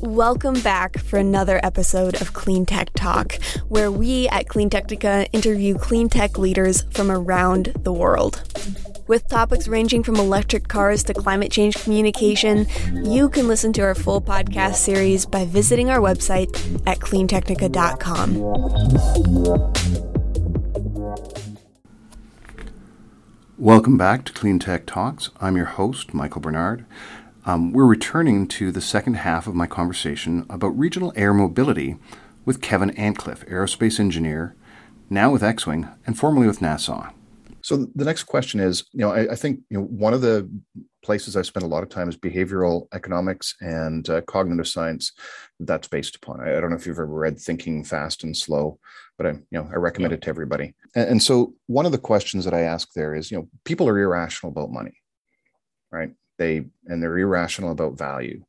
Welcome back for another episode of Clean Tech Talk, where we at Clean Technica interview clean tech leaders from around the world. With topics ranging from electric cars to climate change communication, you can listen to our full podcast series by visiting our website at cleantechnica.com. Welcome back to Clean Tech Talks. I'm your host, Michael Barnard. Um, we're returning to the second half of my conversation about regional air mobility with Kevin Antcliff, aerospace engineer, now with X Wing and formerly with NASA. So the next question is, you know, I, I, think you know one of the places I've spent a lot of time is behavioral economics and uh, cognitive science. That's based upon. I, I, don't know if you've ever read Thinking Fast and Slow, but I, you know, I recommend yeah. it to everybody. And, and so one of the questions that I ask there is, you know, people are irrational about money, right? They and they're irrational about value.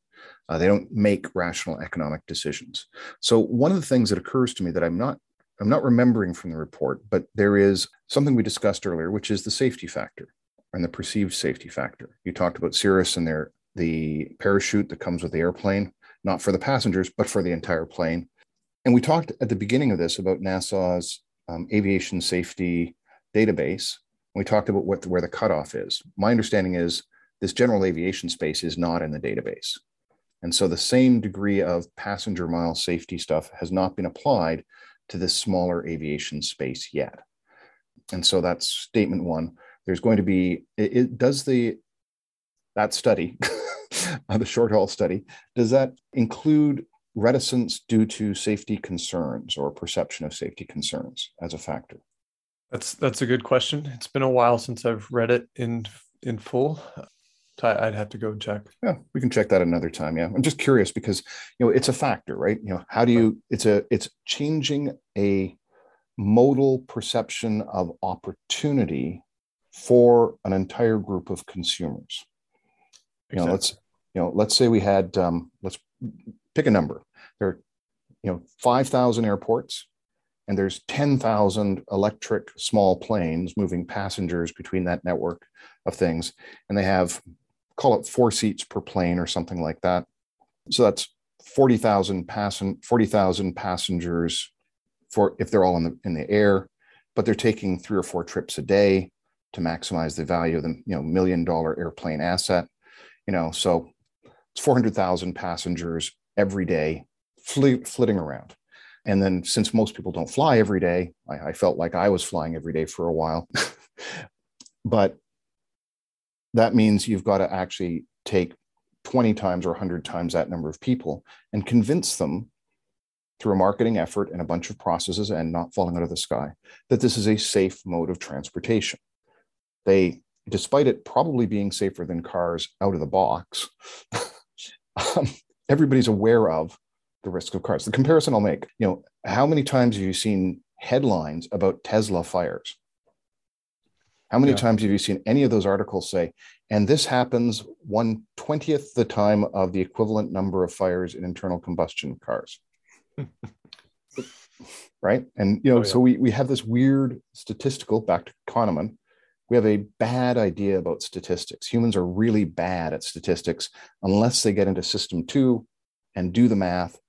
Uh, they don't make rational economic decisions. So one of the things that occurs to me that I'm not I'm not remembering from the report, but there is something we discussed earlier, which is the safety factor and the perceived safety factor. You talked about Cirrus and their the parachute that comes with the airplane, not for the passengers, but for the entire plane. And we talked at the beginning of this about NASA's um, aviation safety database. We talked about what where the cutoff is. My understanding is this general aviation space is not in the database. And so the same degree of passenger mile safety stuff has not been applied to this smaller aviation space yet. And so that's statement one. There's going to be, it, it does the, that study, the short haul study, does that include reticence due to safety concerns or perception of safety concerns as a factor? That's that's a good question. It's been a while since I've read it in in full. I'd have to go and check. Yeah, we can check that another time. Yeah, I'm just curious because you know it's a factor, right? You know, how do you? It's a it's changing a modal perception of opportunity for an entire group of consumers. You know, let's you know, let's say we had um, let's pick a number. There are you know five thousand airports, and there's ten thousand electric small planes moving passengers between that network of things, and they have call it four seats per plane or something like that. So that's 40,000 passen- 40,000 passengers for if they're all in the in the air, but they're taking three or four trips a day to maximize the value of the you know million dollar airplane asset. You know, so it's 400,000 passengers every day fl- flitting around. And then since most people don't fly every day, I, I felt like I was flying every day for a while. but that means you've got to actually take 20 times or 100 times that number of people and convince them through a marketing effort and a bunch of processes and not falling out of the sky that this is a safe mode of transportation. They, despite it probably being safer than cars out of the box, um, everybody's aware of the risk of cars. The comparison I'll make, you know, how many times have you seen headlines about Tesla fires? How many yeah. times have you seen any of those articles say, and this happens one twentieth the time of the equivalent number of fires in internal combustion cars? right. And you know, oh, yeah. so we, we have this weird statistical back to Kahneman. We have a bad idea about statistics. Humans are really bad at statistics unless they get into system two and do the math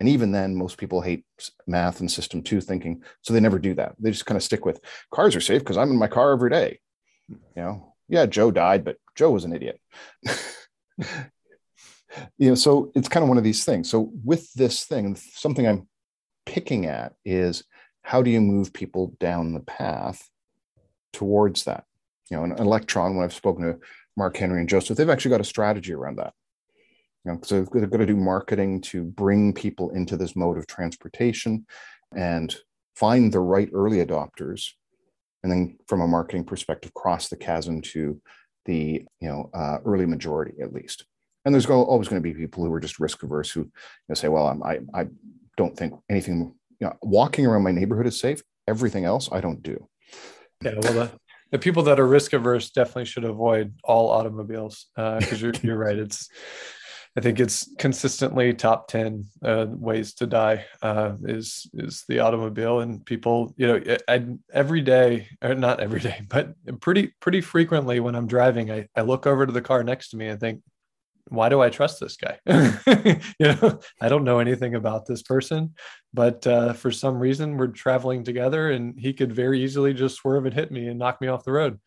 and even then, most people hate math and system two thinking. So they never do that. They just kind of stick with cars are safe because I'm in my car every day. You know, yeah, Joe died, but Joe was an idiot. you know, so it's kind of one of these things. So with this thing, something I'm picking at is how do you move people down the path towards that? You know, an electron, when I've spoken to Mark Henry and Joseph, they've actually got a strategy around that you know, so they're going to do marketing to bring people into this mode of transportation and find the right early adopters, and then from a marketing perspective, cross the chasm to the you know uh, early majority at least. And there's always going to be people who are just risk averse who you know, say, "Well, I'm, I I don't think anything. You know, walking around my neighborhood is safe. Everything else, I don't do." Yeah, well, the, the people that are risk averse definitely should avoid all automobiles because uh, you're you're right. It's I think it's consistently top 10 uh, ways to die uh, is is the automobile and people you know I, every day or not every day but pretty pretty frequently when I'm driving I, I look over to the car next to me and think why do I trust this guy? you know, I don't know anything about this person, but uh, for some reason we're traveling together, and he could very easily just swerve and hit me and knock me off the road.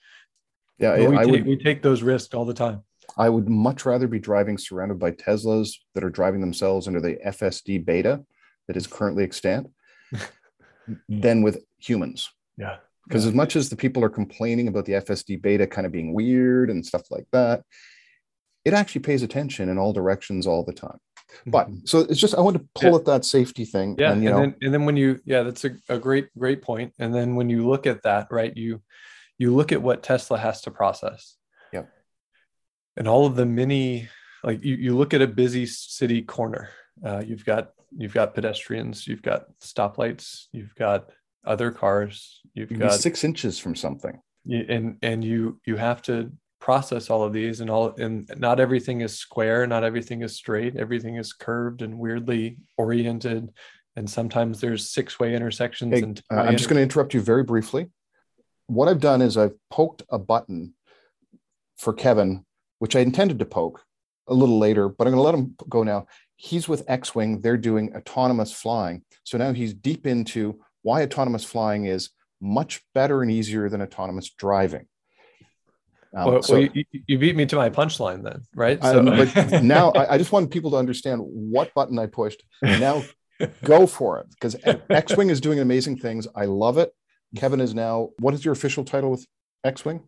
Yeah, we, I take, would, we take those risks all the time. I would much rather be driving surrounded by Teslas that are driving themselves under the FSD beta that is currently extant than with humans. Yeah. Because yeah. as much as the people are complaining about the FSD beta kind of being weird and stuff like that, it actually pays attention in all directions all the time. But Mhm. so it's just I want to pull Yeah. at that safety thing. yeah and you and know, then and then when you yeah that's a, a great great point and then when you look at that right you you look at what tesla has to process. And all of the many like you, you look at a busy city corner uh, you've got you've got pedestrians you've got stoplights you've got other cars you've you can be got six inches from something. and and you you have to process all of these and all and not everything is square not everything is straight everything is curved and weirdly oriented and sometimes there's six way intersections Hey, and uh, I'm just going to interrupt you very briefly. What I've done is I've poked a button for Kevin, which I intended to poke a little later, but I'm going to let him go now. He's with X Wing, they're doing autonomous flying. So now he's deep into why autonomous flying is much better and easier than autonomous driving. Um, well, so, well, you, you beat me to my punchline then right um, but now I, I just want people to understand what button I pushed. Now go for it because X Wing is doing amazing things. I love it. Kevin is now, what is your official title with X Wing?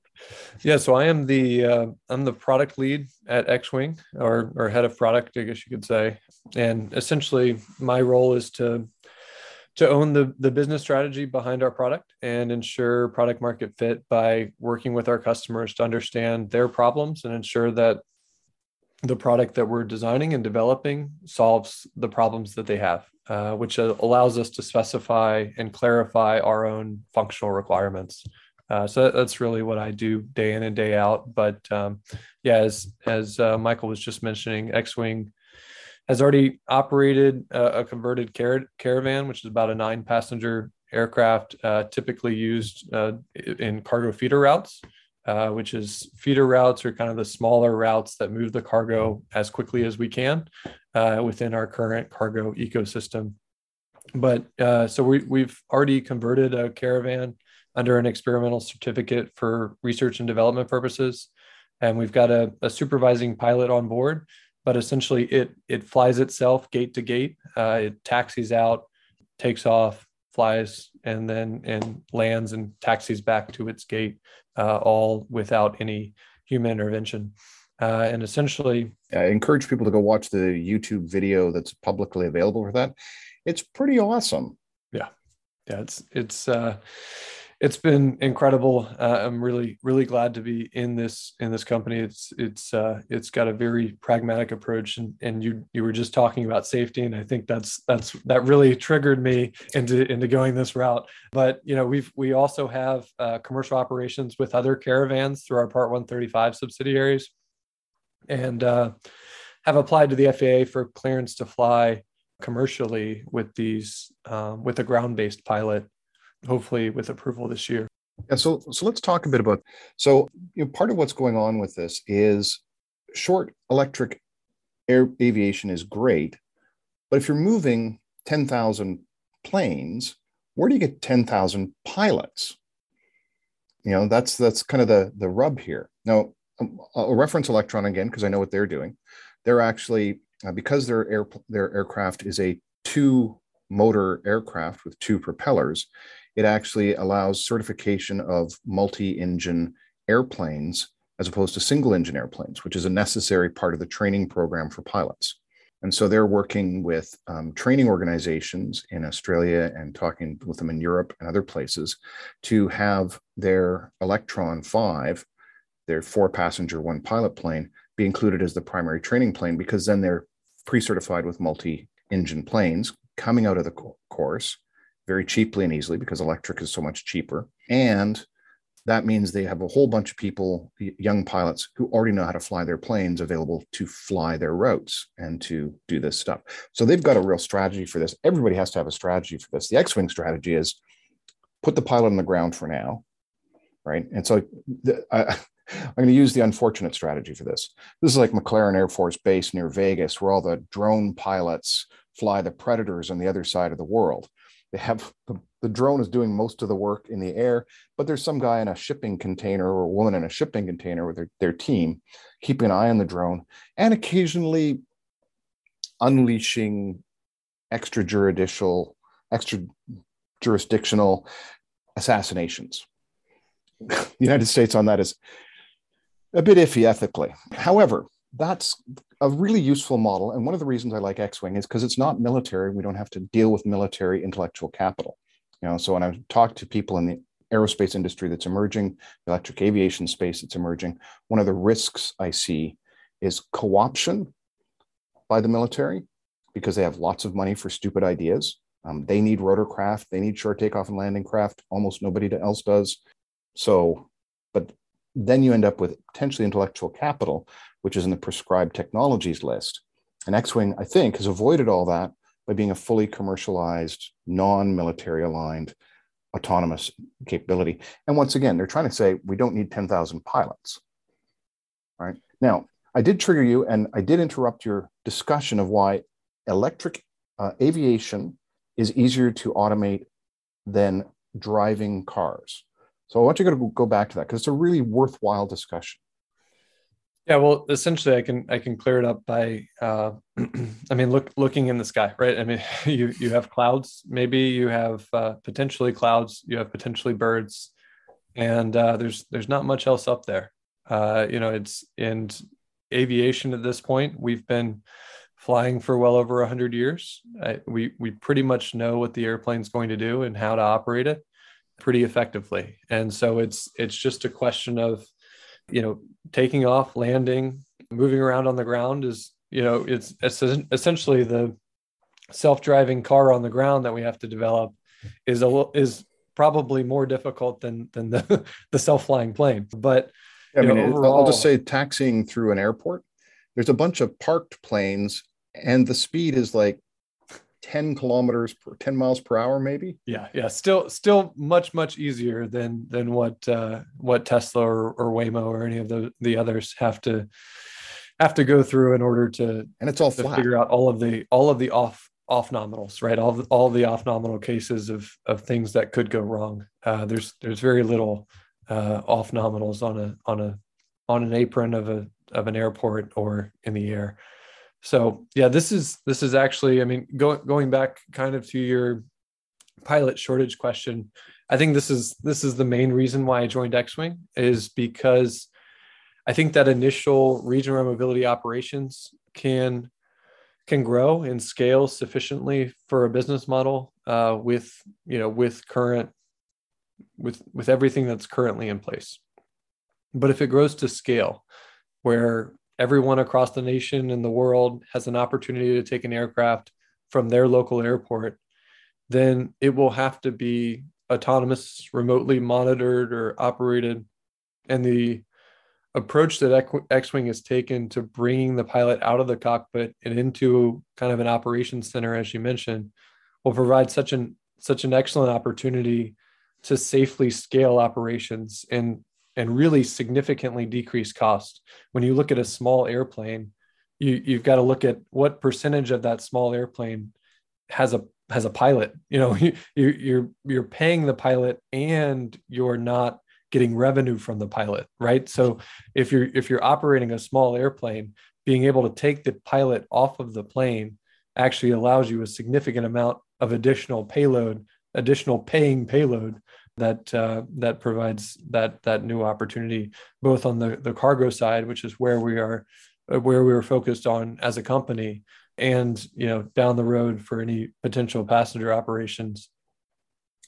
yeah so i am the uh, i'm the product lead at x-wing or or head of product i guess you could say and essentially my role is to to own the the business strategy behind our product and ensure product market fit by working with our customers to understand their problems and ensure that the product that we're designing and developing solves the problems that they have uh, which allows us to specify and clarify our own functional requirements uh, so that's really what I do day in and day out. But um, yeah, as as uh, Michael was just mentioning, X-wing has already operated a, a converted car- caravan, which is about a nine-passenger aircraft, uh, typically used uh, in cargo feeder routes. Uh, which is feeder routes are kind of the smaller routes that move the cargo as quickly as we can uh, within our current cargo ecosystem. But so we, we've already converted a caravan under an experimental certificate for research and development purposes. And we've got a, a supervising pilot on board, but essentially it it flies itself gate to gate. Uh, it taxis out, takes off, flies, and then and lands and taxis back to its gate, uh, all without any human intervention. Uh, and essentially, I encourage people to go watch the YouTube video that's publicly available for that. It's pretty awesome. yeah, yeah, it's it's uh, it's been incredible. Uh, I'm really really glad to be in this in this company. It's it's uh, it's got a very pragmatic approach, and and you you were just talking about safety, and I think that's that's that really triggered me into into going this route. But you know we've we also have uh, commercial operations with other caravans through our Part 135 subsidiaries, and uh, have applied to the FAA for clearance to fly commercially with these um, with a ground based pilot hopefully with approval this year. Yeah, so so let's talk a bit about so you know part of what's going on with this is short electric air aviation is great, but if you're moving 10,000 planes, where do you get 10,000 pilots? You know, that's that's kind of the the rub here. Now, um, I'll reference Electron again because I know what they're doing. They're actually uh, because their air their aircraft is a two motor aircraft with two propellers it actually allows certification of multi-engine airplanes as opposed to single engine airplanes which is a necessary part of the training program for pilots. And so they're working with um, training organizations in australia and talking with them in europe and other places to have their electron 5 their four passenger one pilot plane be included as the primary training plane because then they're pre-certified with multi-engine planes coming out of the course very cheaply and easily because electric is so much cheaper. And that means they have a whole bunch of people young pilots who already know how to fly their planes available to fly their routes and to do this stuff. So they've got a real strategy for this. Everybody has to have a strategy for this. The x-wing strategy is put the pilot on the ground for now right? And so the, uh, I'm going to use the unfortunate strategy for this. This is like McLaren Air Force Base near Vegas, where all the drone pilots fly the predators on the other side of the world. They have the, the drone is doing most of the work in the air, but there's some guy in a shipping container or a woman in a shipping container with their, their team, keeping an eye on the drone and occasionally unleashing extrajudicial, extra jurisdictional assassinations. the United States on that is a bit iffy ethically. However, that's a really useful model. And one of the reasons I like X-Wing is because it's not military. We don't have to deal with military intellectual capital. You know, so when I talk to people in the aerospace industry that's emerging, the electric aviation space that's emerging, one of the risks I see is co-option by the military because they have lots of money for stupid ideas. Um, they need rotorcraft, they need short takeoff and landing craft. Almost nobody else does. So, but then you end up with potentially intellectual capital, which is in the prescribed technologies list. And X Wing, I think, has avoided all that by being a fully commercialized, non military aligned, autonomous capability. And once again, they're trying to say we don't need 10,000 pilots. Right Now, I did trigger you and I did interrupt your discussion of why electric uh, aviation is easier to automate than driving cars. So I want you to go back to that because it's a really worthwhile discussion. Yeah, well, essentially, I can I can clear it up by, uh, I mean, look looking in the sky, right? I mean, you you have clouds, maybe you have uh, potentially clouds, you have potentially birds, and uh, there's there's not much else up there. Uh, you know, it's in aviation at this point. We've been flying for well over hundred years. I, we we pretty much know what the airplane's going to do and how to operate it pretty effectively, and so it's it's just a question of you know, taking off, landing, moving around on the ground is, you know, it's, it's essentially the self-driving car on the ground that we have to develop is a is probably more difficult than than the the self-flying plane. But I mean, know, overall, I'll just say taxiing through an airport. There's a bunch of parked planes, and the speed is like 10 kilometers per 10 miles per hour maybe? Yeah yeah still still much much easier than than what uh what tesla or, or waymo or any of the the others have to have to go through in order to and it's all to flat. figure out all of the all of the off off nominals right? All the, all the off nominal cases of of things that could go wrong. Uh there's there's very little uh off nominals on a on a on an apron of a of an airport or in the air so yeah, this is this is actually, I mean, going going back kind of to your pilot shortage question, I think this is this is the main reason why I joined X-Wing is because I think that initial regional mobility operations can can grow and scale sufficiently for a business model uh, with you know with current with with everything that's currently in place. But if it grows to scale, where everyone across the nation and the world has an opportunity to take an aircraft from their local airport, then it will have to be autonomous, remotely monitored or operated. And the approach that X Wing has taken to bringing the pilot out of the cockpit and into kind of an operations center, as you mentioned, will provide such an such an excellent opportunity to safely scale operations and and really significantly decrease cost. When you look at a small airplane, you you've got to look at what percentage of that small airplane has a has a pilot. You know, you, you're you're paying the pilot and you're not getting revenue from the pilot, right? So if you're if you're operating a small airplane, being able to take the pilot off of the plane actually allows you a significant amount of additional payload, additional paying payload that uh, that provides that that new opportunity both on the the cargo side which is where we are uh, where we are focused on as a company and you know down the road for any potential passenger operations.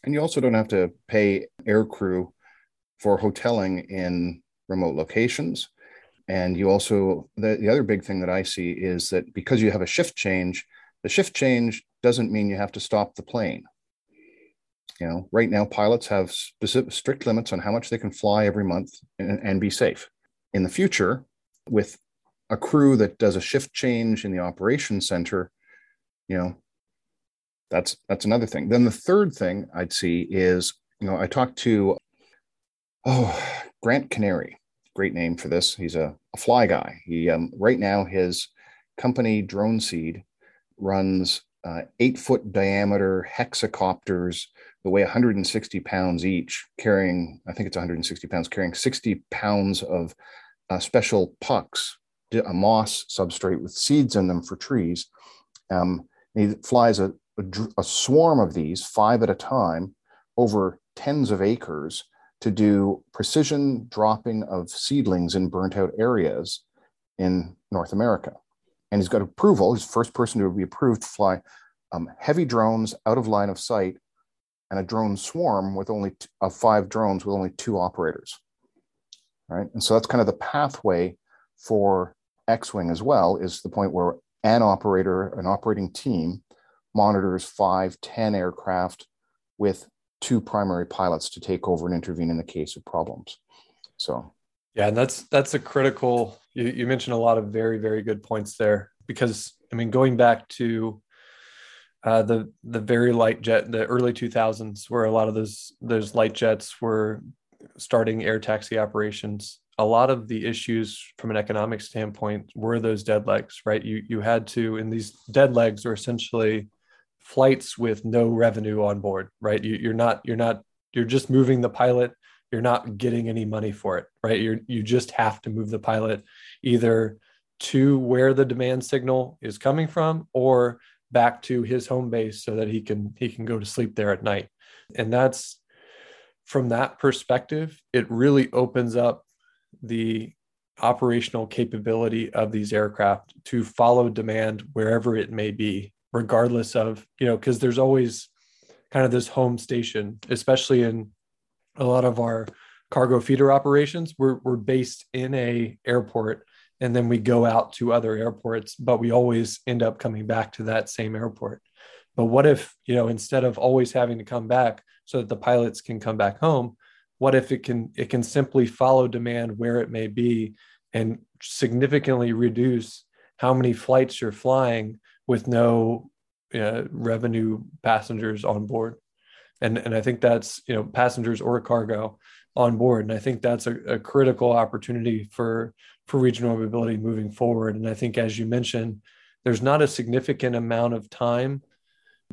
And you also don't have to pay air crew for hoteling in remote locations. And you also the, the other big thing that i see is that because you have a shift change the shift change doesn't mean you have to stop the plane you know, right now pilots have specific strict limits on how much they can fly every month and, and be safe. In the future, with a crew that does a shift change in the operations center, you know, that's that's another thing. Then the third thing I'd see is, you know, I talked to oh Grant Canary, great name for this. He's a, a fly guy. He um, right now his company Drone Seed runs uh, eight foot diameter hexacopters that weigh 160 pounds each, carrying I think it's 160 pounds, carrying 60 pounds of uh, special pucks, a moss substrate with seeds in them for trees. Um, he flies a, a, a swarm of these, five at a time, over tens of acres to do precision dropping of seedlings in burnt out areas in North America. And he's got approval, he's the first person to be approved to fly um, heavy drones out of line of sight and a drone swarm with only t- of five drones with only two operators. Right. And so that's kind of the pathway for X-Wing as well, is the point where an operator, an operating team monitors five, 10 aircraft with two primary pilots to take over and intervene in the case of problems. So, yeah, and that's that's a critical. You, you mentioned a lot of very very good points there because I mean going back to uh, the the very light jet, the early 2000s, where a lot of those those light jets were starting air taxi operations. A lot of the issues from an economic standpoint were those dead legs, right? You you had to, and these dead legs are essentially flights with no revenue on board, right? You, you're not you're not you're just moving the pilot. You're not getting any money for it, right? You you just have to move the pilot either to where the demand signal is coming from or back to his home base so that he can he can go to sleep there at night. And that's from that perspective, it really opens up the operational capability of these aircraft to follow demand wherever it may be regardless of you know because there's always kind of this home station especially in a lot of our cargo feeder operations we're, we're based in a airport and then we go out to other airports but we always end up coming back to that same airport but what if you know instead of always having to come back so that the pilots can come back home what if it can it can simply follow demand where it may be and significantly reduce how many flights you're flying with no uh, revenue passengers on board. And, and I think that's, you know, passengers or cargo on board. And I think that's a, a critical opportunity for, for regional mobility moving forward. And I think, as you mentioned, there's not a significant amount of time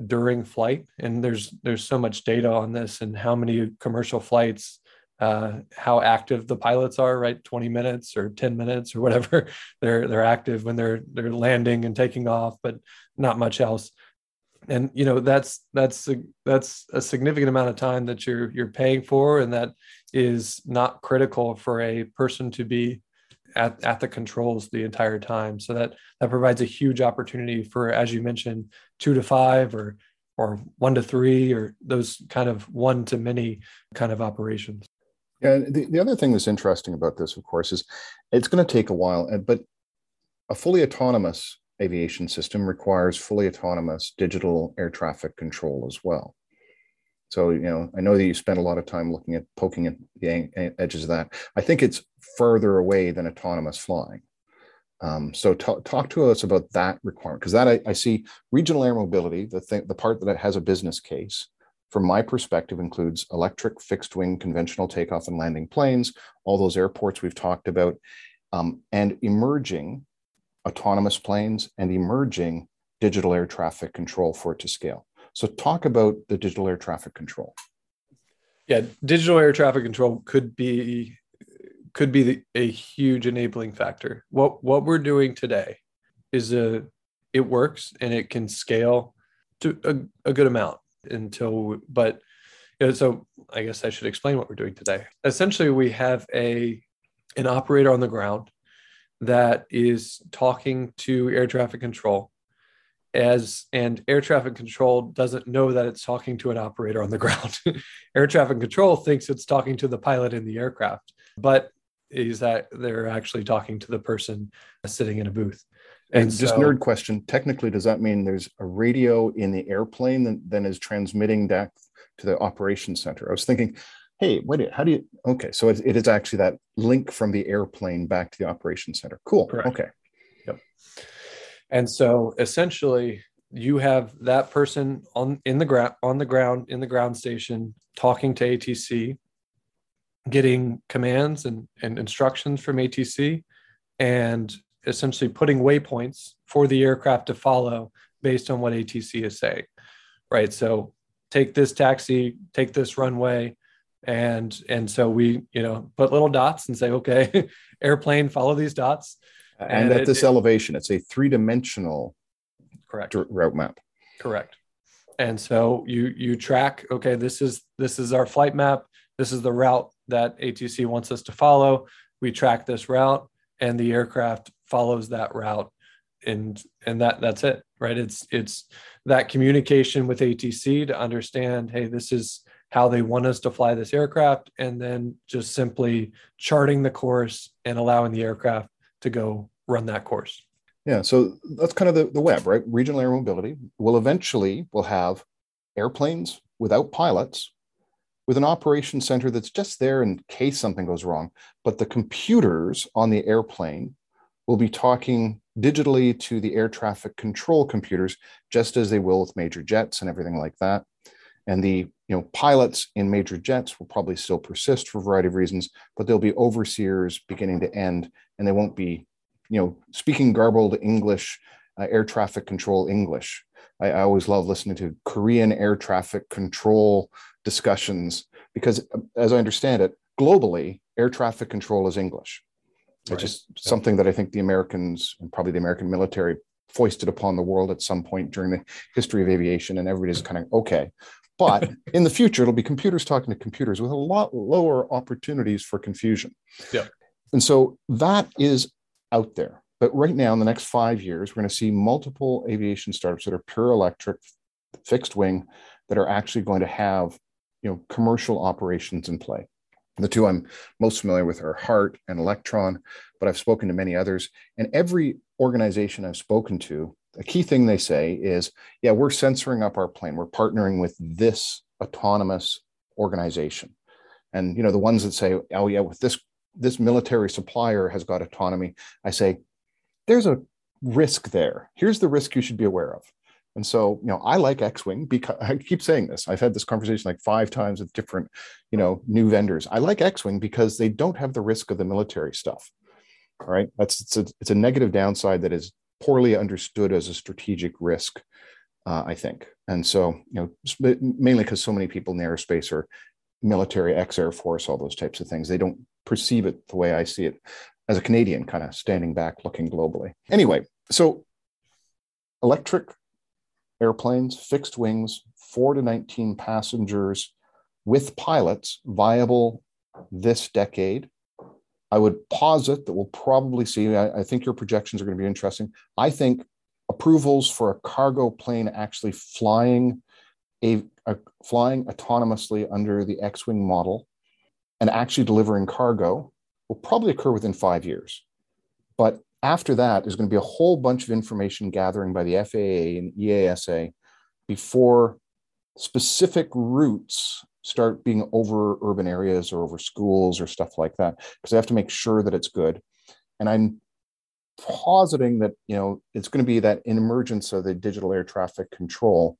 during flight and there's there's so much data on this and how many commercial flights uh, how active the pilots are, right? 20 minutes or 10 minutes or whatever they're they're active when they're they're landing and taking off, but not much else. And you know that's that's a, that's a significant amount of time that you're you're paying for, and that is not critical for a person to be at, at the controls the entire time. So that that provides a huge opportunity for, as you mentioned, two to five or or one to three or those kind of one to many kind of operations. Yeah, the, the other thing that's interesting about this, of course, is it's going to take a while, but a fully autonomous aviation system requires fully autonomous digital air traffic control as well. So, you know, I know that you spent a lot of time looking at poking at the edges of that. I think it's further away than autonomous flying. Um, so, t- talk to us about that requirement because that I, I, see regional air mobility, the thing, the part that has a business case, from my perspective, includes electric, fixed wing, conventional takeoff and landing planes, all those airports we've talked about, um, and emerging autonomous planes and emerging digital air traffic control for it to scale. So, talk about the digital air traffic control. Yeah, digital air traffic control could be could be the, a huge enabling factor. What what we're doing today is a it works and it can scale to a, a good amount until but you know, so i guess i should explain what we're doing today essentially we have a an operator on the ground that is talking to air traffic control as and air traffic control doesn't know that it's talking to an operator on the ground air traffic control thinks it's talking to the pilot in the aircraft but is that they're actually talking to the person sitting in a booth and, just so, nerd question: Technically, does that mean there's a radio in the airplane that then is transmitting back to the operations center? I was thinking, hey, wait, how do you? Okay, so it, it is actually that link from the airplane back to the operations center. Cool. Correct. Okay. Yep. And so essentially, you have that person on in the ground on the ground in the ground station talking to ATC getting commands and, and instructions from ATC and essentially putting waypoints for the aircraft to follow based on what ATC is saying. Right. So take this taxi, take this runway. And and so we, you know, put little dots and say, okay, airplane, follow these dots. And, and at it, this it, elevation, it's a three-dimensional correct route map. Correct. And so you you track, okay, this is this is our flight map. This is the route that ATC wants us to follow. We track this route and the aircraft follows that route and and that that's it right it's it's that communication with atc to understand hey this is how they want us to fly this aircraft and then just simply charting the course and allowing the aircraft to go run that course. Yeah so that's kind of the, the web right? Regional air mobility. Will eventually will have airplanes without pilots with an operation center that's just there in case something goes wrong. But the computers on the airplane will be talking digitally to the air traffic control computers, just as they will with major jets and everything like that. And the you know pilots in major jets will probably still persist for a variety of reasons, but they'll be overseers beginning to end, and they won't be you know speaking garbled English, uh, air traffic control English. I, I always love listening to Korean air traffic control discussions because, as I understand it, globally, air traffic control is English Right. It's just yeah. something that I think the Americans and probably the American military foisted upon the world at some point during the history of aviation, and everybody's kind of okay. But in the future, it'll be computers talking to computers with a lot lower opportunities for confusion. Yeah. And so that is out there. But right now, in the next five years, we're going to see multiple aviation startups that are pure electric, fixed wing, that are actually going to have you know commercial operations in play. The two I'm most familiar with are Heart and Electron, but I've spoken to many others. And every organization I've spoken to, a key thing they say is, yeah, we're censoring up our plane. We're partnering with this autonomous organization. And you know, the ones that say, oh yeah, with this this military supplier has got autonomy, I say, there's a risk there. Here's the risk you should be aware of. And so, you know, I like X-Wing because I keep saying this. I've had this conversation like five times with different, you know, new vendors. I like X-Wing because they don't have the risk of the military stuff. All right. That's it's a, it's a negative downside that is poorly understood as a strategic risk, uh, I think. And so, you know, mainly because so many people in the aerospace are military, ex Air Force, all those types of things. They don't perceive it the way I see it as a Canadian, kind of standing back, looking globally. Anyway, so electric airplanes, fixed wings, four to 19 passengers with pilots viable this decade. I would posit that we'll probably see, I, I, think your projections are going to be interesting. I think approvals for a cargo plane actually flying a, a flying autonomously under the X-wing model and actually delivering cargo will probably occur within five years. But after that, there's going to be a whole bunch of information gathering by the FAA and EASA before specific routes start being over urban areas or over schools or stuff like that, because they have to make sure that it's good. And I'm positing that you know it's going to be that emergence of the digital air traffic control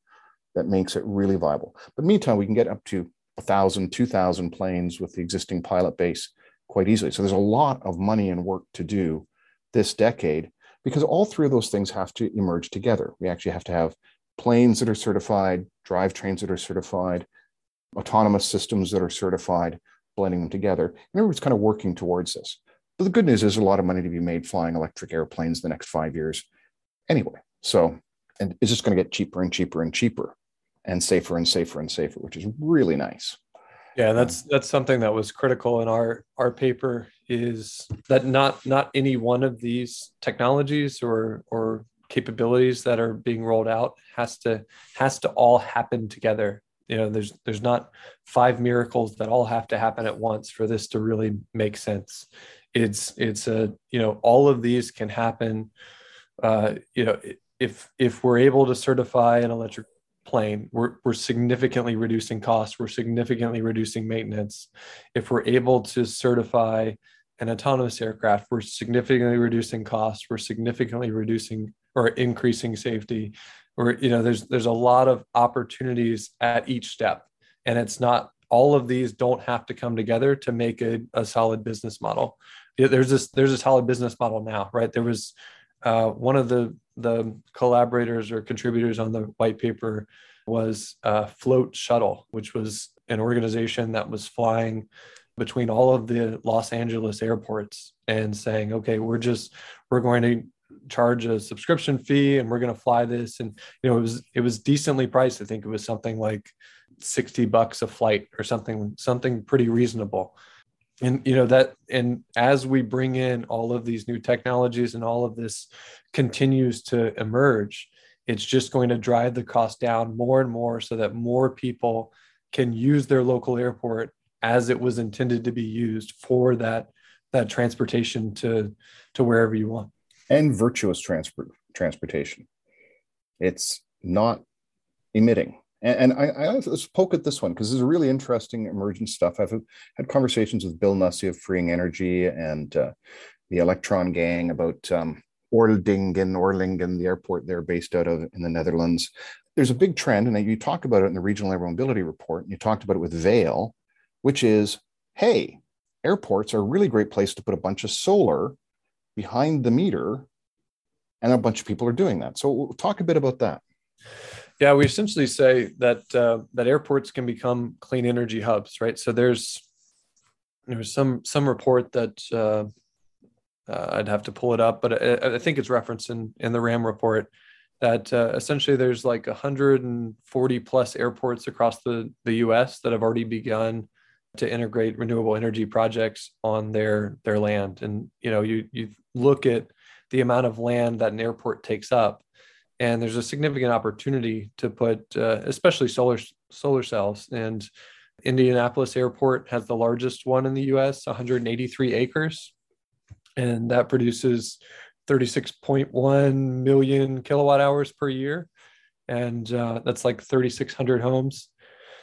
that makes it really viable. But meantime, we can get up to a thousand, two thousand planes with the existing pilot base quite easily. So there's a lot of money and work to do this decade because all three of those things have to emerge together. We actually have to have planes that are certified, drivetrains that are certified, autonomous systems that are certified, blending them together. And everyone's kind of working towards this. But the good news is a lot of money to be made flying electric airplanes the next five years anyway. So, and it's just going to get cheaper and cheaper and cheaper and safer and safer and safer, which is really nice. Yeah, that's that's something that was critical in our our paper is that not not any one of these technologies or or capabilities that are being rolled out has to has to all happen together. You know, there's there's not five miracles that all have to happen at once for this to really make sense. It's it's a you know all of these can happen. Uh, you know, if if we're able to certify an electric plane, we're, we're significantly reducing costs, we're significantly reducing maintenance. If we're able to certify an autonomous aircraft, we're significantly reducing costs, we're significantly reducing or increasing safety. Or, you know, there's there's a lot of opportunities at each step. And it's not all of these don't have to come together to make a, a solid business model. There's this there's a solid business model now, right? There was uh, one of the the collaborators or contributors on the white paper was uh, Float Shuttle, which was an organization that was flying between all of the Los Angeles airports and saying, okay, we're just we're going to charge a subscription fee and we're going to fly this. And you know it was it was decently priced. I think it was something like 60 bucks a flight or something something pretty reasonable and you know that and as we bring in all of these new technologies and all of this continues to emerge it's just going to drive the cost down more and more so that more people can use their local airport as it was intended to be used for that that transportation to to wherever you want. And virtuous transport transportation. It's not emitting and, and I, I let's poke at this one because this is really interesting emergent stuff. I've had conversations with Bill Nussey of Freeing Energy and uh, the Electron Gang about um, Oerdingen, Oerlingen, the airport they're based out of in the Netherlands. There's a big trend, and you talk about it in the Regional Air Mobility Report, and you talked about it with Vail, which is, hey, airports are a really great place to put a bunch of solar behind the meter, and a bunch of people are doing that. So, talk a bit about that. Yeah, we essentially say that uh, that airports can become clean energy hubs, right? So there's there's some some report that uh, uh, I'd have to pull it up, but I, I, think it's referenced in in the RAM report that uh, essentially there's like 140 plus airports across the the U.S. that have already begun to integrate renewable energy projects on their their land, and you know you you look at the amount of land that an airport takes up and there's a significant opportunity to put uh, especially solar solar cells. And indianapolis airport has the largest one in the us 183 acres and that produces 36.1 million kilowatt hours per year. And uh, that's like 3600 homes.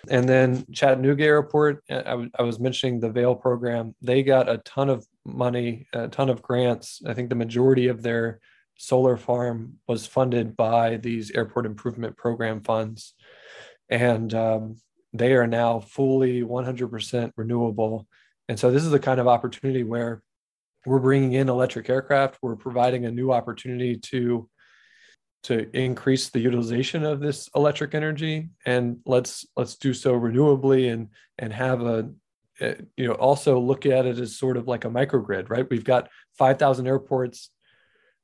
And then chattanooga airport I, w- I was mentioning the vail program. They got a ton of money a ton of grants. I think the majority of their solar farm was funded by these airport improvement program funds. And um, they are now fully 100% renewable. And so this is the kind of opportunity where we're bringing in electric aircraft. We're providing a new opportunity to to increase the utilization of this electric energy and let's let's do so renewably and and have a you know also look at it as sort of like a microgrid right we've got 5000 airports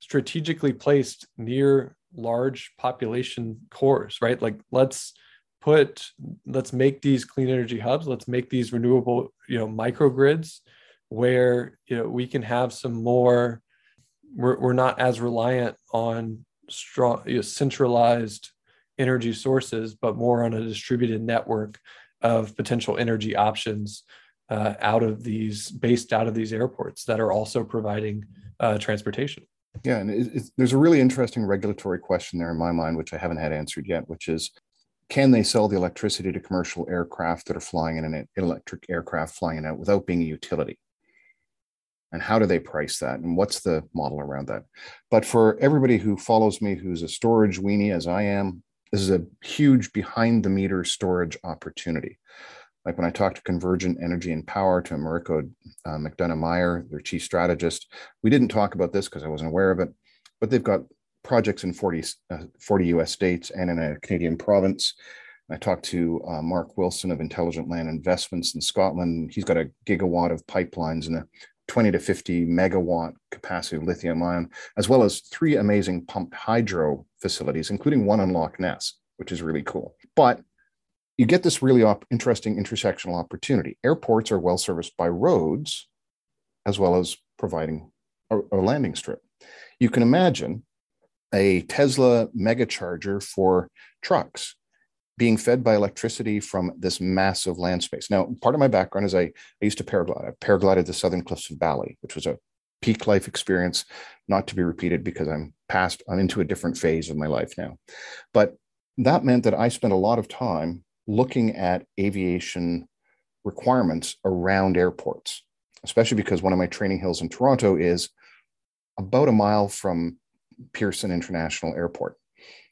strategically placed near large population cores, right? Like let's put let's make these clean energy hubs, let's make these renewable, you know, microgrids where you know we can have some more we're, we're not as reliant on strong you know, centralized energy sources, but more on a distributed network of potential energy options uh, out of these based out of these airports that are also providing uh, transportation. Yeah, and there's a really interesting regulatory question there in my mind, which I haven't had answered yet, which is can they sell the electricity to commercial aircraft that are flying in an electric aircraft flying out without being a utility? And how do they price that? And what's the model around that? But for everybody who follows me, who's a storage weenie as I am, this is a huge behind the meter storage opportunity. Like when I talked to Convergent Energy and Power to Mariko uh, McDonough Meyer, their chief strategist, we didn't talk about this because I wasn't aware of it, but they've got projects in 40, uh, 40 US states and in a Canadian province. I talked to uh, Mark Wilson of Intelligent Land Investments in Scotland. He's got a gigawatt of pipelines and a 20 to 50 megawatt capacity lithium ion, as well as three amazing pumped hydro facilities, including one on Loch Ness, which is really cool. But you get this really op- interesting intersectional opportunity. Airports are well serviced by roads as well as providing a, a landing strip. You can imagine a Tesla megacharger for trucks being fed by electricity from this massive land space. Now, part of my background is I, I used to paraglide. I paraglided the Southern Cliffs of Bali, which was a peak life experience, not to be repeated because I'm past, I'm into a different phase of my life now. But that meant that I spent a lot of time looking at aviation requirements around airports, especially because one of my training hills in Toronto is about a mile from Pearson International Airport.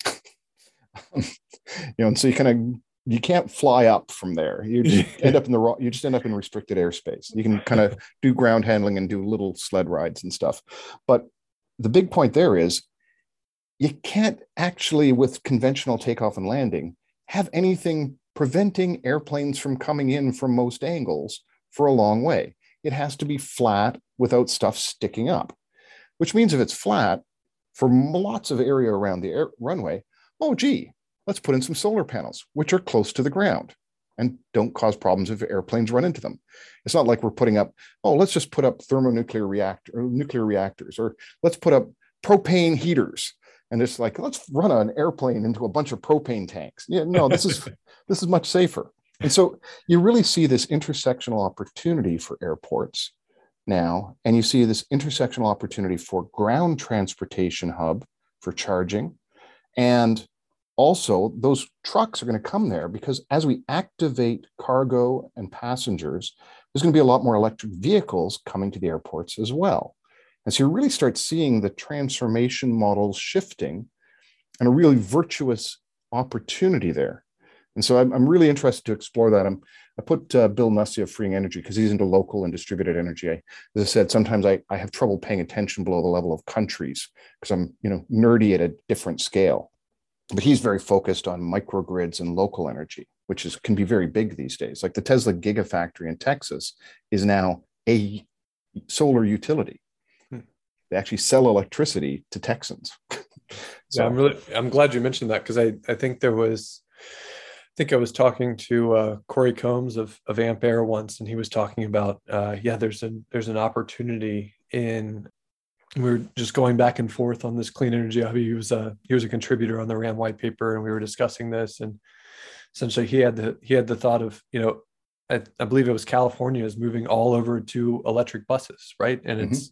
Um, you know, and so you kind of you can't fly up from there. You just end up in the you just end up in restricted airspace. You can kind of do ground handling and do little sled rides and stuff. But the big point there is you can't actually, with conventional takeoff and landing, have anything preventing airplanes from coming in from most angles for a long way. It has to be flat without stuff sticking up, which means if it's flat for lots of area around the air, runway, oh, gee, let's put in some solar panels, which are close to the ground and don't cause problems if airplanes run into them. It's not like we're putting up, oh, let's just put up thermonuclear reactor or nuclear reactors, or let's put up propane heaters. And it's like, let's run an airplane into a bunch of propane tanks. Yeah, no, this is this is much safer. And so you really see this intersectional opportunity for airports now, and you see this intersectional opportunity for ground transportation hub for charging. And also those trucks are going to come there because as we activate cargo and passengers there's going to be a lot more electric vehicles coming to the airports as well. And so you really start seeing the transformation models shifting and a really virtuous opportunity there and so i'm, I'm really interested to explore that I'm, i put uh, bill nussey of freeing energy because he's into local and distributed energy I, as i said sometimes I, I have trouble paying attention below the level of countries because i'm you know nerdy at a different scale but he's very focused on microgrids and local energy, which is can be very big these days. Like the Tesla Gigafactory in Texas is now a solar utility. Hmm. They actually sell electricity to Texans. so yeah, I'm really I'm glad you mentioned that because I I think there was think I was talking to uh, Cory Combs of of Ampaire once, and he was talking about uh, yeah, there's an there's an opportunity in we were just going back and forth on this clean energy hobby. He was a he was a contributor on the RAM white paper, and we were discussing this. And essentially, he had the he had the thought of you know, I, I believe it was California is moving all over to electric buses, right? And mm-hmm. it's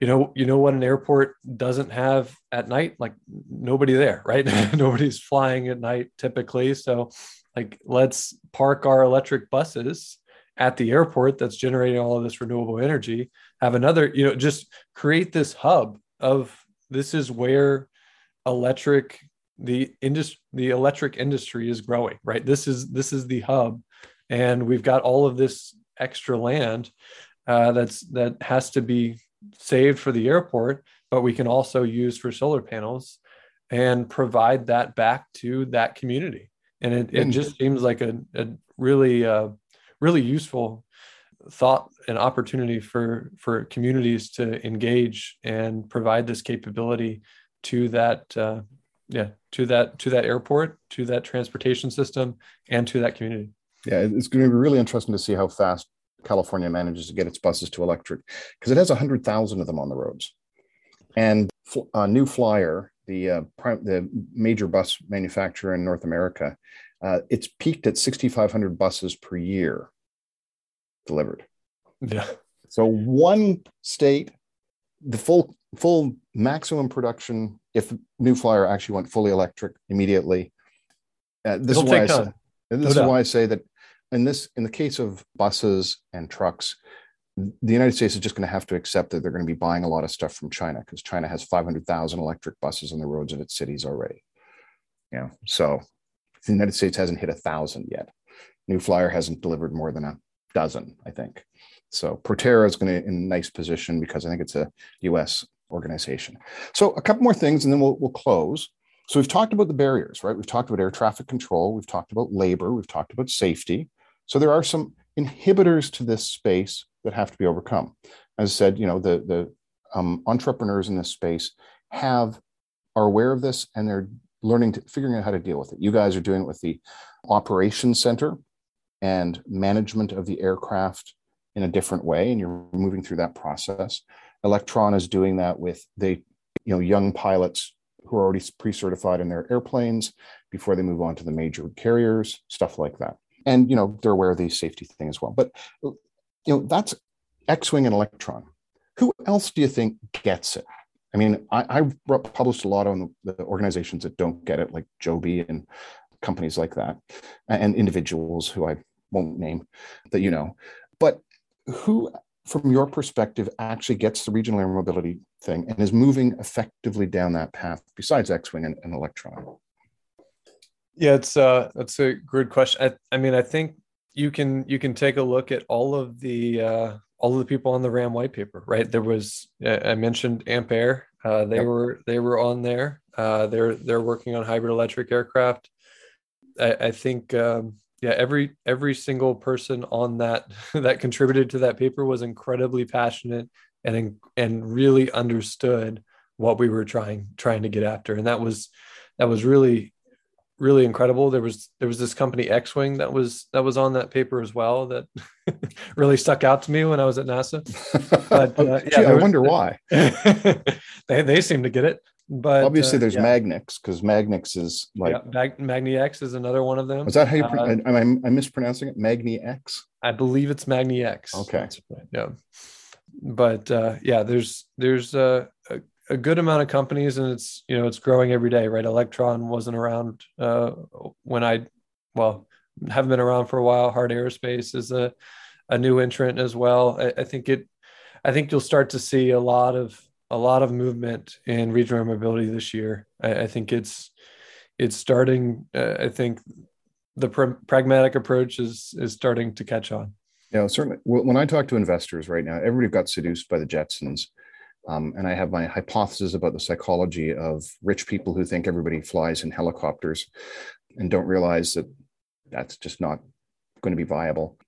you know you know what an airport doesn't have at night, like nobody there, right? Nobody's flying at night typically, so like let's park our electric buses at the airport that's generating all of this renewable energy have another you know just create this hub of this is where electric the industry the electric industry is growing right? This is this is the hub. And we've got all of this extra land uh, that's that has to be saved for the airport but we can also use for solar panels and provide that back to that community. And it, it just seems like a, a really uh, really useful thought and opportunity for for communities to engage and provide this capability to that uh, yeah to that to that airport to that transportation system and to that community. Yeah it's going to be really interesting to see how fast california manages to get its buses to electric because it has 100000 of them on the roads and uh, new flyer the uh, prime, the major bus manufacturer in north america uh, it's peaked at 6500 buses per year delivered. Yeah. So one state, the full full maximum production, if New Flyer actually went fully electric immediately. Uh, this It'll is why I say, this no is doubt. why I say that in this in the case of buses and trucks, the United States is just going to have to accept that they're going to be buying a lot of stuff from China because China has 500,000 electric buses on the roads of its cities already. Yeah. So the United States hasn't hit a thousand yet. New Flyer hasn't delivered more than a dozen, I think. So Proterra is going to in a nice position because I think it's a U.S. organization. So a couple more things, and then we'll we'll close. So we've talked about the barriers, right? We've talked about air traffic control. We've talked about labor. We've talked about safety. So there are some inhibitors to this space that have to be overcome. As I said, you know, the the um, entrepreneurs in this space have are aware of this and they're learning to figuring out how to deal with it. You guys are doing it with the operations center, and management of the aircraft in a different way and you're moving through that process electron is doing that with the you know young pilots who are already pre-certified in their airplanes before they move on to the major carriers stuff like that and you know they're aware of the safety thing as well but you know that's x-wing and electron who else do you think gets it i mean I, have published a lot on the, the organizations that don't get it like joby and companies like that and individuals who I won't name that you know. But who, from your perspective, actually gets the regional air mobility thing and is moving effectively down that path besides X Wing and, and Electron? Yeah, it's uh that's a good question. I, I mean, I think you can you can take a look at all of the uh all of the people on the RAM white paper, right? There was I mentioned Ampaire. Uh, they yep. were they were on there. Uh, they're they're working on hybrid electric aircraft. I, I think um, yeah, every every single person on that that contributed to that paper was incredibly passionate and and really understood what we were trying trying to get after, and that was that was really really incredible. There was there was this company X Wing that was that was on that paper as well that really stuck out to me when I was at NASA. But uh, yeah, Gee, I was, wonder why. they they seem to get it. But obviously, uh, there's yeah. Magnix because Magnix is like yeah, Mag- Magni X is another one of them. Is that how you? Pro- uh, am I am mispronouncing it? Magni X. I believe it's Magni X. Okay. Yeah, but uh, yeah, there's there's a, a, good amount of companies, and it's you know it's growing every day, right? Electron wasn't around uh, when I, well, haven't been around for a while. Heart Aerospace is a a new entrant as well. I, I think it. I think you'll start to see a lot of a lot of movement in regional mobility this year. I, I think it's it's starting. Uh, I think the pr- pragmatic approach is is starting to catch on. Yeah, certainly. When I talk to investors right now, everybody got seduced by the Jetsons. Um, and I have my hypothesis about the psychology of rich people who think everybody flies in helicopters and don't realize that that's just not going to be viable.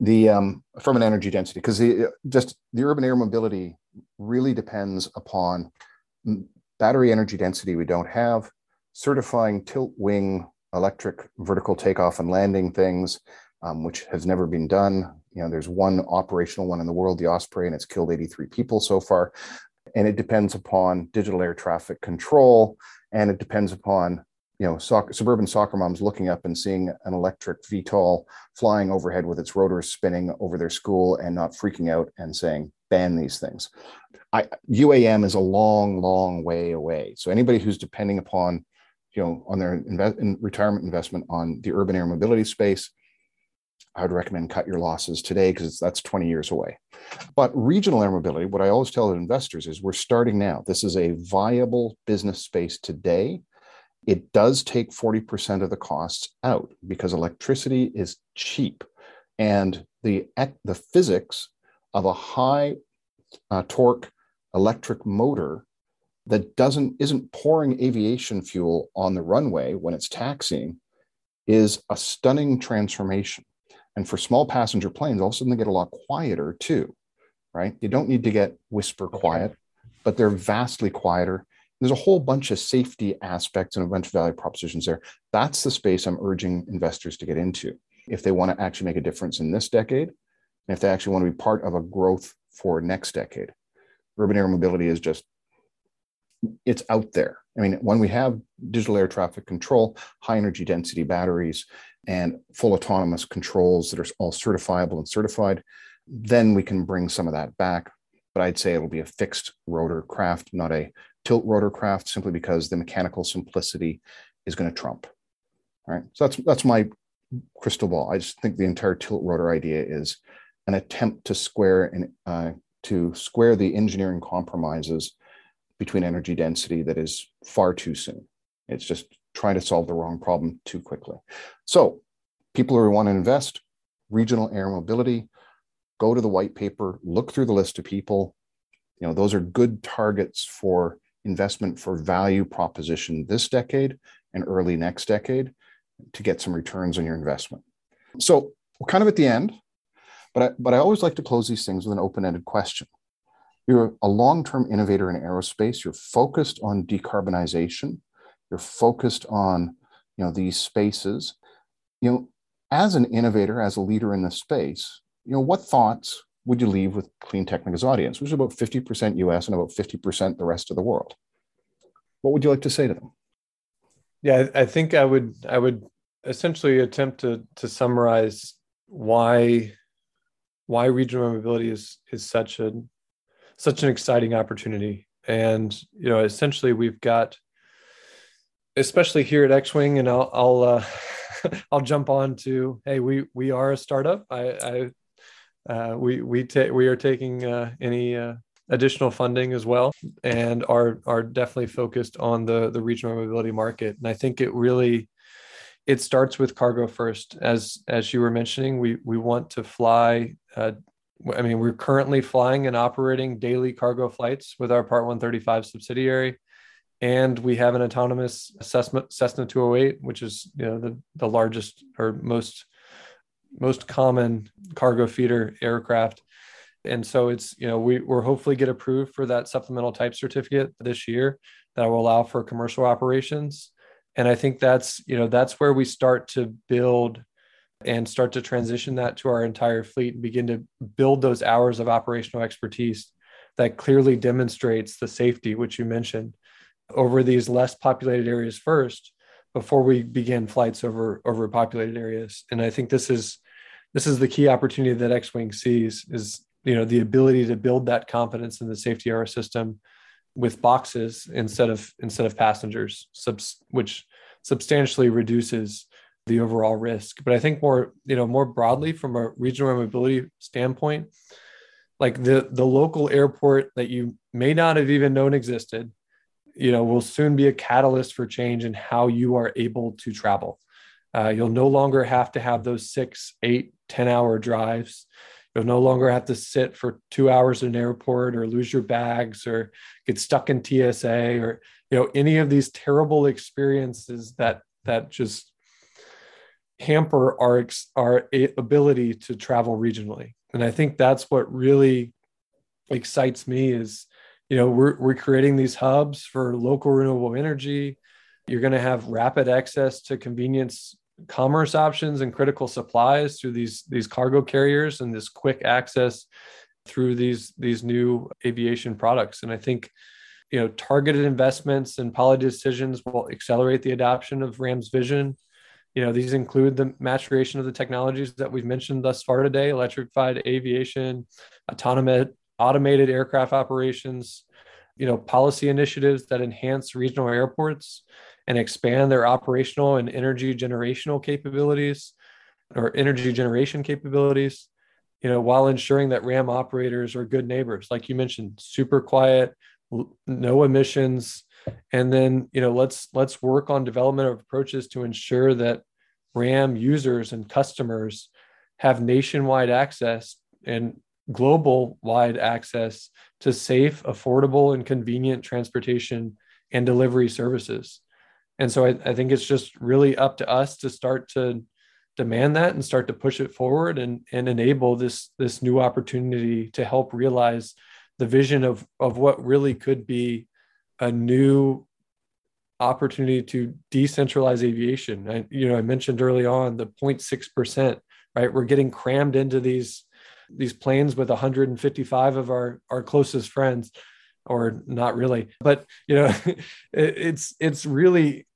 The um, from an energy density, because the just the urban air mobility really depends upon battery energy density we don't have, certifying tilt wing electric vertical takeoff and landing things, um, which has never been done. You know, there's one operational one in the world, the Osprey, and it's killed 83 people so far. And it depends upon digital air traffic control, and it depends upon you know soccer, suburban soccer moms looking up and seeing an electric VTOL flying overhead with its rotors spinning over their school and not freaking out and saying, ban these things. I, UAM is a long, long way away. So anybody who's depending upon, you know, on their invest, in retirement investment on the urban air mobility space, I would recommend cut your losses today because that's 20 years away. But regional air mobility, what I always tell investors is we're starting now. This is a viable business space today. It does take 40% of the costs out because electricity is cheap. And the, the physics of a high uh, torque electric motor that doesn't isn't pouring aviation fuel on the runway when it's taxiing is a stunning transformation. And for small passenger planes, all of a sudden they get a lot quieter too, right? You don't need to get whisper quiet, but they're vastly quieter. There's a whole bunch of safety aspects and a bunch of value propositions there. That's the space I'm urging investors to get into if they want to actually make a difference in this decade and if they actually want to be part of a growth for next decade. Urban air mobility is just it's out there. I mean, when we have digital air traffic control, high energy density batteries, and full autonomous controls that are all certifiable and certified, then we can bring some of that back. But I'd say it'll be a fixed rotor craft, not a tilt rotor craft, simply because the mechanical simplicity is going to trump. All right. So that's that's my crystal ball. I just think the entire tilt rotor idea is an attempt to square and uh, to square the engineering compromises between energy density that is far too soon. It's just trying to solve the wrong problem too quickly. So, people who want to invest, regional air mobility, go to the white paper, look through the list of people. You know, those are good targets for investment for value proposition this decade and early next decade to get some returns on your investment. So, we're kind of at the end. But I, but I always like to close these things with an open ended question. You're a long term innovator in aerospace. You're focused on decarbonization. You're focused on you know these spaces. You know, as an innovator, as a leader in the space, you know what thoughts would you leave with Clean Technica's audience, which is about 50% US and about 50% the rest of the world? What would you like to say to them? Yeah, I think I would I would essentially attempt to to summarize why why regional mobility is is such a such an exciting opportunity. And you know, essentially, we've got, especially here at X-wing, and I'll I'll uh, I'll jump on to hey, we we are a startup. I, I uh, we we take we are taking uh, any uh, additional funding as well, and are are definitely focused on the the regional mobility market. And I think it really it starts with cargo first. As as you were mentioning, we we want to fly. Uh, I mean, we're currently flying and operating daily cargo flights with our Part 135 subsidiary, and we have an autonomous Cessna, Cessna 208, which is you know the the largest or most most common cargo feeder aircraft. And so it's you know we we're hopefully get approved for that supplemental type certificate this year that will allow for commercial operations and i think that's you know that's where we start to build and start to transition that to our entire fleet and begin to build those hours of operational expertise that clearly demonstrates the safety which you mentioned over these less populated areas first before we begin flights over over populated areas. And i think this is this is the key opportunity that x-wing sees is you know the ability to build that confidence in the safety of our system with boxes instead of instead of passengers, which substantially reduces the overall risk. But I think more you know more broadly from a regional mobility standpoint, like the the local airport that you may not have even known existed, you know, will soon be a catalyst for change in how you are able to travel. Uh, you'll no longer have to have those six, eight, 10 hour drives You'll no longer have to sit for two hours in an airport or lose your bags or get stuck in TSA or you know any of these terrible experiences that that just hamper our our ability to travel regionally. And I think that's what really excites me is you know we're we're creating these hubs for local renewable energy. You're going to have rapid access to convenience commerce options and critical supplies through these these cargo carriers and this quick access through these these new aviation products and i think you know targeted investments and policy decisions will accelerate the adoption of ram's vision you know these include the maturation of the technologies that we've mentioned thus far today electrified aviation autonomous automated aircraft operations you know policy initiatives that enhance regional airports and expand their operational and energy generational capabilities or energy generation capabilities you know while ensuring that ram operators are good neighbors. Like you mentioned super quiet no emissions and then you know let's let's work on development of approaches to ensure that ram users and customers have nationwide access and global wide access to safe affordable and convenient transportation and delivery services. And so I, I think it's just really up to us to start to demand that and start to push it forward and, and enable this this new opportunity to help realize the vision of of what really could be a new opportunity to decentralize aviation. I, you know, I mentioned early on the 0.6 percent. Right, we're getting crammed into these these planes with 155 of our our closest friends, or not really, but you know, it, it's it's really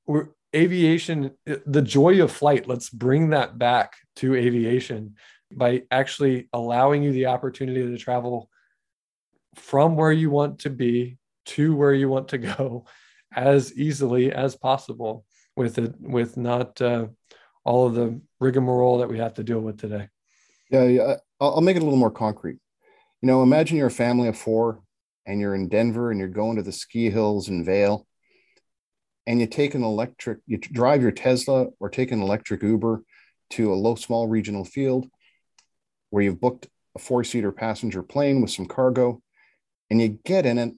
aviation, the joy of flight, let's bring that back to aviation by actually allowing you the opportunity to travel from where you want to be to where you want to go as easily as possible with it with not uh, all of the rigmarole that we have to deal with today yeah, yeah I'll, I'll make it a little more concrete you know imagine you're a family of four and you're in denver and you're going to the ski hills in Vail and you take an electric, you drive your Tesla or take an electric Uber to a low, small regional field where you've booked a four seater passenger plane with some cargo, and you get in it.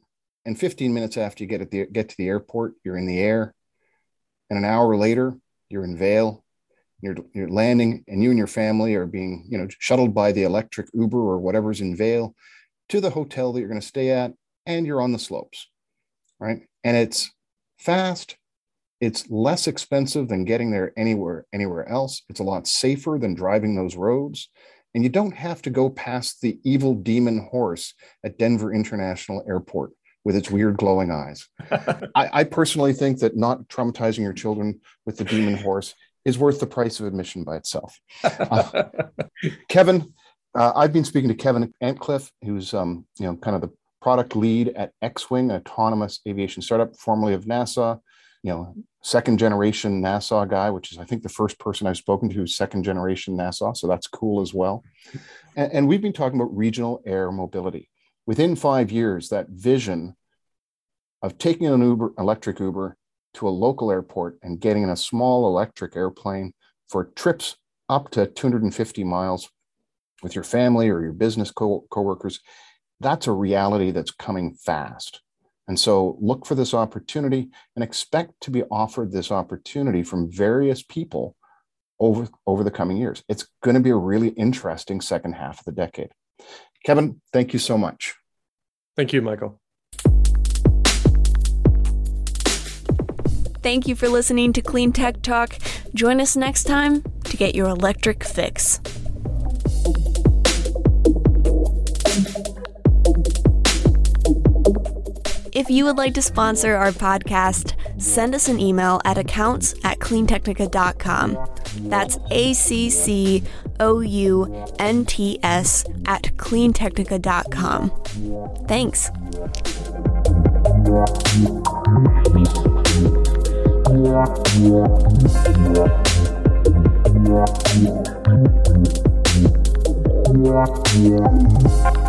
And 15 minutes after you get at the get to the airport, you're in the air, and an hour later, you're in Vail. You're, you're landing, and you and your family are being, you know, shuttled by the electric Uber or whatever's in Vail to the hotel that you're going to stay at, and you're on the slopes, right? And it's fast. It's less expensive than getting there anywhere anywhere else. It's a lot safer than driving those roads. And you don't have to go past the evil demon horse at Denver International Airport with its weird glowing eyes. I, I, personally think that not traumatizing your children with the demon horse is worth the price of admission by itself. Uh, Kevin, uh, I've been speaking to Kevin Antcliff, who's um, you know kind of the product lead at X-Wing, an autonomous aviation startup, formerly of NASA. You know, second generation NASA guy, which is I think the first person I've spoken to who's second generation NASA. So that's cool as well. And, and we've been talking about regional air mobility. Within five years, that vision of taking an Uber, electric Uber, to a local airport and getting in a small electric airplane for trips up to 250 miles with your family or your business co- coworkers, that's a reality that's coming fast. And so look for this opportunity and expect to be offered this opportunity from various people over, over the coming years. It's going to be a really interesting second half of the decade. Kevin, thank you so much. Thank you, Michael. Thank you for listening to Clean Tech Talk. Join us next time to get your electric fix. If you would like to sponsor our podcast, send us an email at accounts at cleantechnica.com. That's A C C O U N T S at cleantechnica.com. Thanks. Yeah.